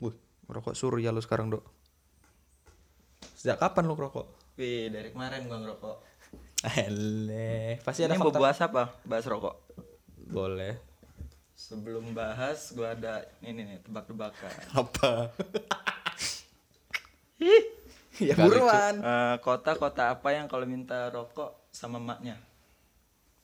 Wih, ngerokok surya lu sekarang, Dok. Sejak kapan lu ngerokok? Wih, dari kemarin gua ngerokok. Ele, pasti Ini ada mau fakta. bahas apa? Bahas rokok. Boleh. Sebelum bahas, gua ada ini nih tebak-tebakan. Apa? ya buruan. Eh, Kota-kota apa yang kalau minta rokok sama maknya?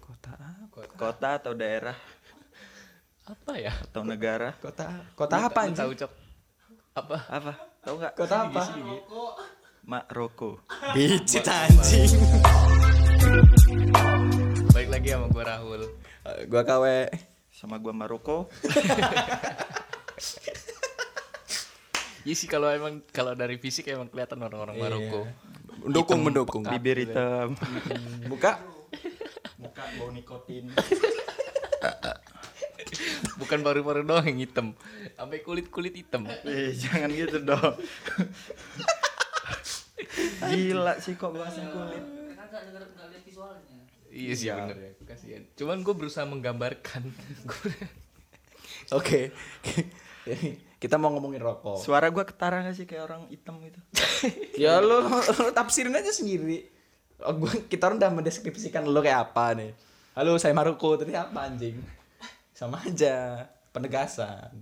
Kota apa? Kota atau daerah Apa ya? atau negara? Kota kota apa anjing? Tahu cok. Apa? Apa? Tahu nggak? Kota apa? Mak Roko. Bicit anjing. Baik lagi sama gue Rahul. Eh, gua KW. Sama gua Maroko. Iya sih kalau emang kalau dari fisik emang kelihatan orang-orang Maroko. Mendukung, mendukung. Bibir hitam. Buka. Muka bau nikotin. Bukan baru-baru doang yang hitam, sampai kulit-kulit hitam. Eh, jangan gitu dong. Gila sih kok bahasnya kulit. Iya sih bener ya, kasihan. Cuman gue berusaha menggambarkan. Gua- Oke. Kita mau ngomongin rokok. Suara gua ketara gak sih kayak orang hitam gitu? ya lu, lu tafsirin aja sendiri. Oh, gua, kita orang udah mendeskripsikan lu kayak apa nih. Halo, saya Maruko. Tadi apa anjing? Sama aja. Penegasan.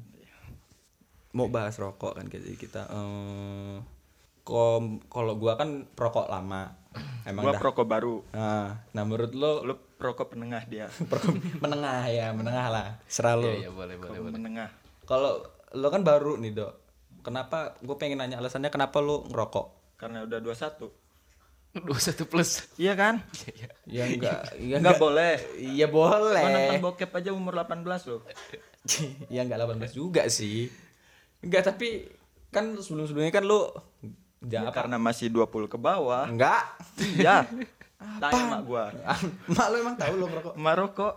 Mau bahas rokok kan kayak kita. eh kom kalau gua kan perokok lama. Emang Gua dah. perokok baru. Nah, nah menurut lo Lu perokok penengah dia. perokok menengah ya, menengah lah. Serah lo. Iya iya boleh boleh boleh. menengah. Kalau lo kan baru nih, Dok. Kenapa gue pengen nanya alasannya kenapa lo ngerokok? Karena udah 21. Dua satu plus. Iya kan? Ya enggak, ya Enggak boleh. Iya Gua nonton boleh. bokep aja umur 18 loh. ya enggak 18 juga sih. Enggak, tapi kan sebelum-sebelumnya kan lo Ya, enggak apa? karena masih 20 ke bawah. Enggak. Iya. Tanya mak gua. mak lo emang tahu lo ngerokok? Maroko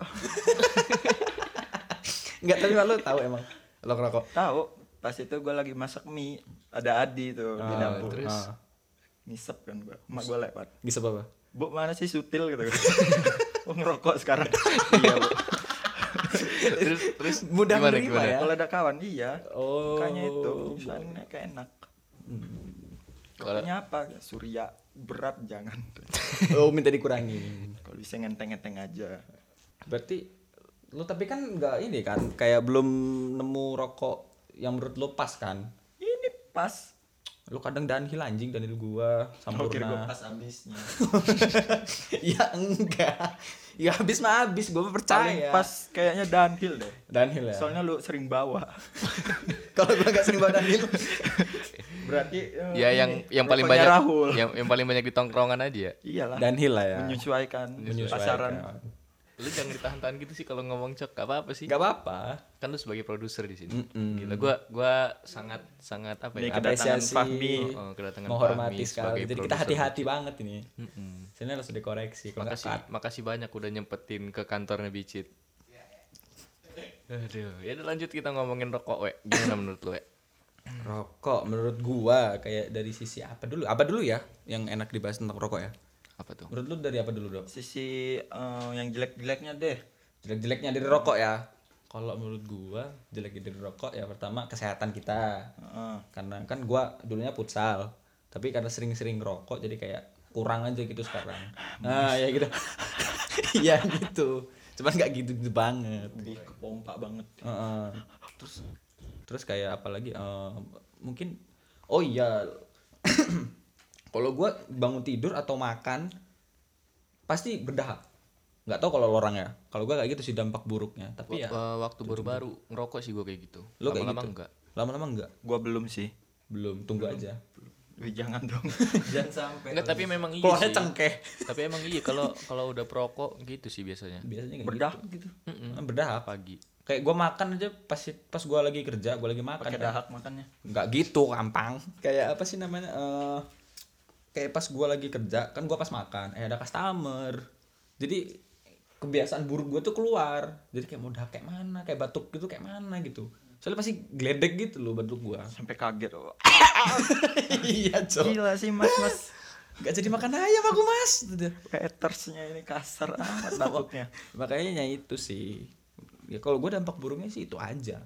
Enggak, tapi mak lo tahu emang lo ngerokok. tahu pas itu gua lagi masak mie ada Adi tuh di dapur terus? Ah. Ngisep kan gua mak gua lewat. Bisa apa? bu mana sih sutil gitu oh ngerokok sekarang. Iya bu. Terus terus Mudah gimana, menerima gimana? ya? kalau ada kawan iya. Oh. makanya itu misalnya kayak enak. Kalau- Rokoknya apa surya berat jangan. Oh, minta dikurangin. kalau bisa ngenteng-ngenteng aja. Berarti lo tapi kan enggak ini kan? Kayak belum nemu rokok yang menurut lo pas kan? ini pas Lo kadang danhil anjing danhil gua Oke, gue sampurna. pas habisnya. ya enggak. Ya habis mah habis gua Paling percaya. pas kayaknya downhill deh. danhil ya. Soalnya lu sering bawa. Kalau gua enggak sering bawa danhil. Berarti eh, Ya yang ini, yang paling banyak Rahul. yang yang paling banyak di tongkrongan aja ya. Iyalah. danhil lah ya. menyesuaikan, Menyesuaikan. pasaran. Lu jangan ditahan-tahan gitu sih kalau ngomong cok, gak apa-apa sih. Enggak apa-apa. Kan lu sebagai produser di sini. Mm-mm. Gila gua gua sangat sangat apa ya? kedatangan. Fahmi. Oh, kedatangan Menghormati Fahmi sekali. sebagai Jadi kita hati-hati banget ini. Mm-mm. Sini harus dikoreksi. Kalau Makasih makasih banyak udah nyempetin ke kantornya Bicit. Aduh, ya lanjut kita ngomongin rokok, we. Gimana menurut lu, we? Rokok menurut gua kayak dari sisi apa dulu? Apa dulu ya yang enak dibahas tentang rokok ya? Apa tuh? Menurut lu dari apa dulu, Dok? Sisi eh, yang jelek-jeleknya deh. Jelek-jeleknya dari rokok ya. Kalau menurut gua jeleknya dari rokok ya pertama kesehatan kita. Heeh. Karena kan gua dulunya futsal, tapi karena sering-sering rokok jadi kayak kurang aja gitu sekarang. Nah, ya gitu. Iya gitu. Cuman nggak gitu-gitu banget. Lebih kepompa banget. Heeh. terus terus kayak apalagi eh, mungkin oh iya kalau gua bangun tidur atau makan pasti berdahak nggak tahu kalau orang ya kalau gua kayak gitu sih dampak buruknya tapi ya Eh, waktu baru-baru ngerokok sih gua kayak gitu. lo kayak Lama-lama gitu enggak. lama-lama enggak Gua belum sih. belum tunggu aja Wih, jangan dong. jangan sampai. Enggak, tapi memang iya keluarnya sih. cengkeh Tapi emang iya kalau kalau udah perokok gitu sih biasanya. biasanya kayak Berdah gitu. gitu. Ah, berdahak Pagi. kayak gua makan aja pas pas gua lagi kerja gua lagi makan Pakai kan. dahak makannya. nggak gitu gampang kayak apa sih namanya eh kayak pas gua lagi kerja kan gua pas makan eh ada customer jadi kebiasaan buruk gua tuh keluar jadi kayak mau dahak kayak mana kayak batuk gitu kayak mana gitu soalnya pasti geledek gitu loh batuk gua Sampai kaget. Oh, iya cok Gila sih mas mas. nggak jadi makan ayam aku mas Gitu. Hatersnya ini kasar amat batuknya. makanya itu sih ya kalau gua dampak buruknya sih itu aja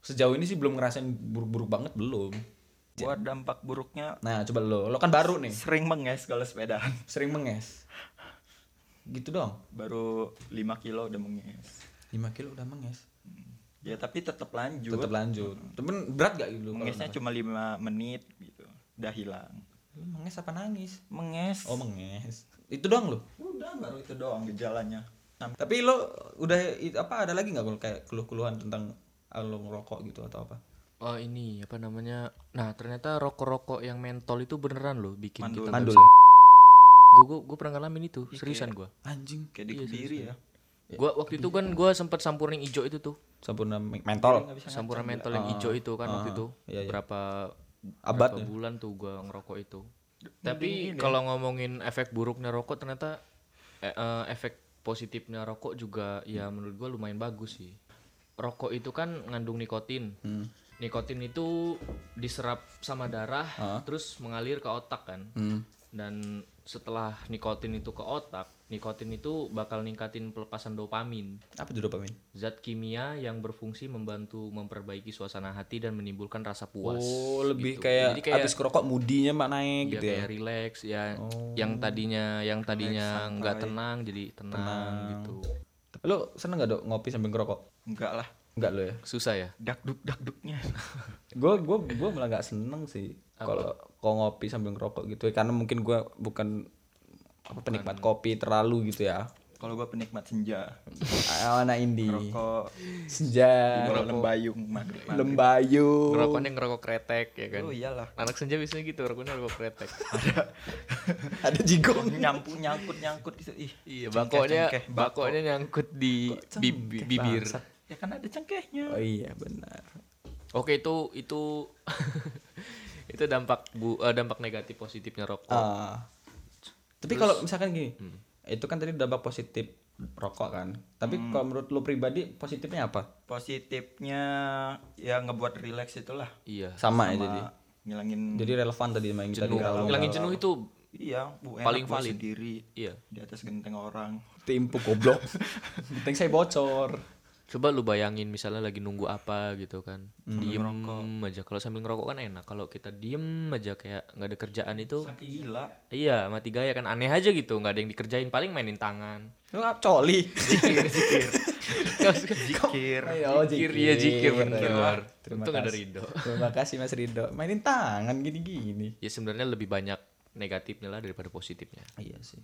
Sejauh ini sih belum ngerasain buruk-buruk banget belum. Buat dampak buruknya Nah, coba lo, lo kan baru nih, sering menges kalau sepedaan. sering menges. Gitu dong. Baru 5 kilo udah menges. 5 kilo udah menges. Ya tapi tetap lanjut. Tetap lanjut. Temen berat gak gitu? Mengesnya cuma 5 menit gitu. Udah hilang. Lu menges apa nangis? Menges. Oh, menges. Itu doang lo. Udah baru itu doang gejalanya. Tapi lo udah apa ada lagi nggak kalau kayak keluh-keluhan tentang lo ngerokok gitu atau apa? Oh ini apa namanya? Nah ternyata rokok-rokok yang mentol itu beneran loh bikin Mandul. kita. Mandul. Gue gue gue pernah ngalamin itu seriusan gue. Anjing. kayak di Kediri ya. Gue waktu itu kan gue sempet sampurin hijau itu tuh. Sampurna me- mentol. Bisa Sampuran mentol yang hijau itu kan waktu itu. iya, iya. Berapa Abad berapa ya? bulan tuh gue ngerokok itu. Tapi kalau ngomongin efek buruknya rokok ternyata eh, eh, efek positifnya rokok juga ya menurut gue lumayan bagus sih. Rokok itu kan ngandung nikotin. Hmm. Nikotin itu diserap sama darah terus mengalir ke otak kan. Hmm. Dan setelah nikotin itu ke otak, nikotin itu bakal ningkatin pelepasan dopamin. Apa itu dopamin? Zat kimia yang berfungsi membantu memperbaiki suasana hati dan menimbulkan rasa puas. Oh, lebih gitu. kayak, Jadi kayak abis kerokok moodinya mak naik ya gitu ya. kayak relax ya yang tadinya yang tadinya nggak tenang jadi tenang, gitu Lo seneng gak dok ngopi sambil ngerokok? Enggak lah. Enggak lo ya? susah ya Dakduk dakduknya. Gue gua gua malah gak seneng sih kalau kalau ngopi sambil ngerokok gitu ya karena mungkin gue bukan apa penikmat kopi terlalu gitu ya. Kalau gua penikmat senja. Ah, Anak indie. Rokok Senja, Ngerokok lembayung maghrib. maghrib. lembayung. ngerokoknya ngerokok kretek ya kan Oh iyalah. anak senja biasanya gitu rokoknya rokok kretek Ada jigong. Nyampu nyangkut nyangkut gitu. Ih. iya cengkeh, bakonya cengkeh, bako. bakonya nyangkut di bibi- bibir Ya kan ada cengkehnya. Oh iya benar. oke itu itu itu dampak bu eh, dampak negatif positifnya rokok Ah. Tapi kalau misalkan gini, itu kan tadi dampak positif rokok kan. Tapi kalau menurut lo pribadi positifnya apa? Positifnya ya ngebuat relax itulah. iya Sama, ya Sama jadi. ngilangin Jadi relevan tadi sama yang tadi jenuh kalau ngilangin jenuh itu iya bu enak Paling valid. sendiri iya di atas genteng orang. timpu goblok. Penting saya bocor. Coba lu bayangin misalnya lagi nunggu apa gitu kan. Diem aja. Kalau sambil ngerokok kan enak. Kalau kita diem aja kayak nggak ada kerjaan itu Sakit gila. iya mati gaya kan aneh aja gitu, nggak ada yang dikerjain paling mainin tangan. Lu ngap coli. Zikir zikir. Zikir. Oh, Jikir iya jikir bener. Terima Untung ada kasih. Rido. Terima kasih Mas Rido. Mainin tangan gini-gini. Ya sebenarnya lebih banyak negatifnya lah daripada positifnya. Iya sih.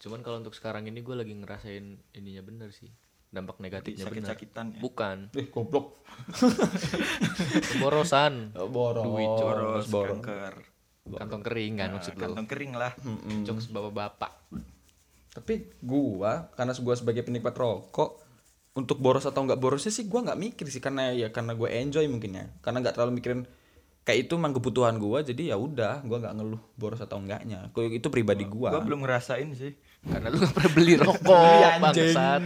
Cuman kalau untuk sekarang ini gue lagi ngerasain ininya bener sih. Dampak negatifnya bener. Sakit-sakitan ya. Bukan, Eh, goblok. borosan, Boros. Duit, Boros, boros. kanker. kantong kering kan maksud lu. Kantong kering lah. Jokes bapak-bapak. Tapi gua karena gua sebagai penikmat rokok untuk boros atau nggak borosnya sih gua nggak mikir sih karena ya karena gue enjoy mungkin ya karena nggak terlalu mikirin kayak itu emang kebutuhan gua jadi ya udah gua nggak ngeluh boros atau enggaknya itu pribadi gua Gua belum ngerasain sih. Karena lu gak pernah beli rokok, anjing. bangsat.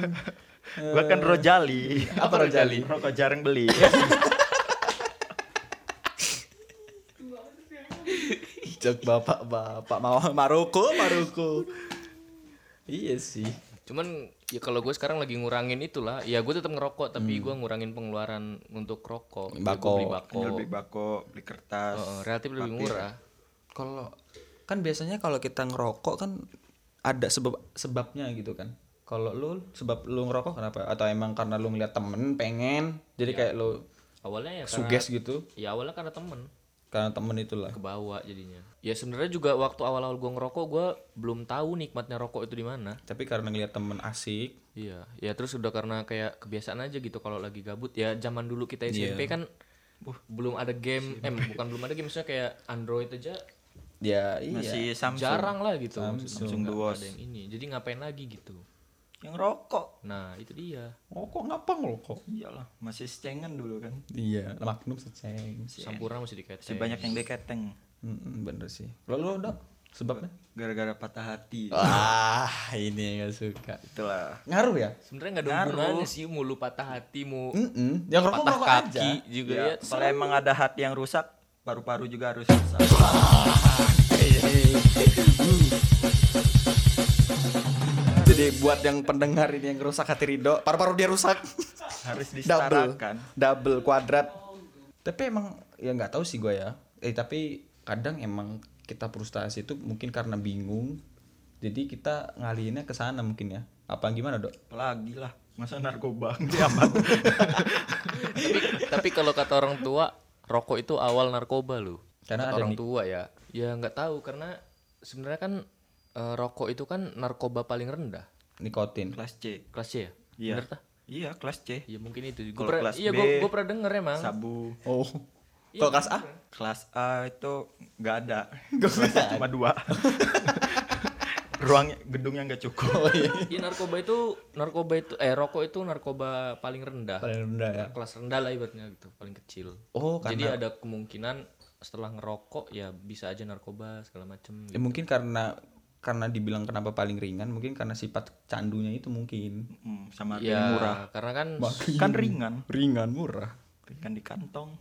Gua kan rojali. apa rojali Rokok jarang beli. jok bapak bapak mau Maroko Maroko iya sih Cuman ya kalau gue sekarang lagi ngurangin itulah, ya gue tetap ngerokok tapi gue ngurangin pengeluaran untuk rokok. Ya, Bako. beli bako. Beli bako, beli kertas. Heeh, relatif lebih murah. kalau kan biasanya kalau kita ngerokok kan ada sebab sebabnya gitu kan kalau lu sebab lu ngerokok kenapa atau emang karena lu ngeliat temen pengen jadi kayak lu Awalnya ya karena suges gitu ya awalnya karena temen karena temen itulah ke bawah jadinya. Ya sebenarnya juga waktu awal-awal gue ngerokok gue belum tahu nikmatnya rokok itu di mana. tapi karena ngeliat temen asik Iya, ya terus udah karena kayak kebiasaan aja gitu kalau lagi gabut. Ya zaman dulu kita SMP kan belum ada game, eh bukan belum ada game, misalnya kayak Android aja ya iya Masih Samsung. jarang lah gitu. Samsung Nggak Duos. ada yang ini. Jadi ngapain lagi gitu. Yang rokok. Nah itu dia. rokok ngapa ngerokok Iyalah, masih secengan dulu kan. iya magnum seceng Sampurna masih diketeng. Masih banyak yang deketeng. Mm-mm, bener sih lalu lu dong sebabnya Gara-gara patah hati. wah ini yang gak suka Itulah. ngaruh ya Sebenarnya nggak ada Ngaruh. hubungannya sih mulu patah hati, mau Mm-mm. yang rokok patah kaki aja juga Ya, ya. kalau emang ada hati yang rusak, paru-paru juga harus rusak. Jadi buat yang pendengar ini yang rusak hati Rido, paru-paru dia rusak. harus Double, disetarakan. double kuadrat. tapi emang ya nggak tahu sih gue ya eh tapi kadang emang kita frustasi itu mungkin karena bingung jadi kita ngalihinnya ke sana mungkin ya apa gimana dok Apalagi lah. Masa narkoba amat. tapi tapi kalau kata orang tua rokok itu awal narkoba lu Karena Kata ada orang nih- tua ya ya nggak tahu karena sebenarnya kan eh, rokok itu kan narkoba paling rendah. Nikotin. Kelas C. kelas C ya? Iya. bener tah? Iya, kelas C. ya mungkin itu Gua pernah- kelas iya B, gua, gua pernah denger emang. Sabu. oh. Kalau kelas A? Kelas A itu nggak ada. Kelasnya cuma dua. Ruangnya gedungnya nggak cukup. oh iya. Iya narkoba itu narkoba itu eh rokok itu narkoba paling rendah. Paling rendah ya. Kelas rendah lah ibaratnya gitu paling kecil. Oh jadi karena ada kemungkinan setelah ngerokok ya bisa aja narkoba segala macem ya mungkin karena karena dibilang kenapa paling ringan mungkin karena sifat candunya itu mungkin Hmm, sama ya murah. karena kan Kan ringan. ringan murah Ringan di kantong.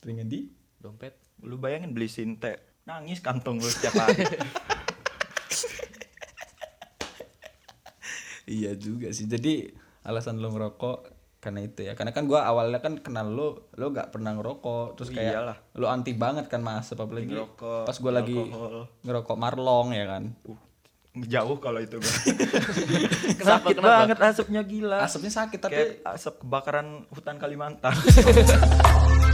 ringan di dompet Lu bayangin beli sinte, nangis kantong lu setiap hari. Iya juga sih. Jadi alasan lo ngerokok karena itu ya. Karena kan gua awalnya kan kenal lo, lo gak pernah ngerokok. Terus kayak Iyalah. lo anti banget kan mas, apalagi Ngerokok, pas gua lagi ngerokok Marlong ya kan. Uh, jauh kalau itu gua. Kenapa, Sakit kenapa? banget asapnya gila. Asapnya sakit tapi Kayak asap kebakaran hutan Kalimantan.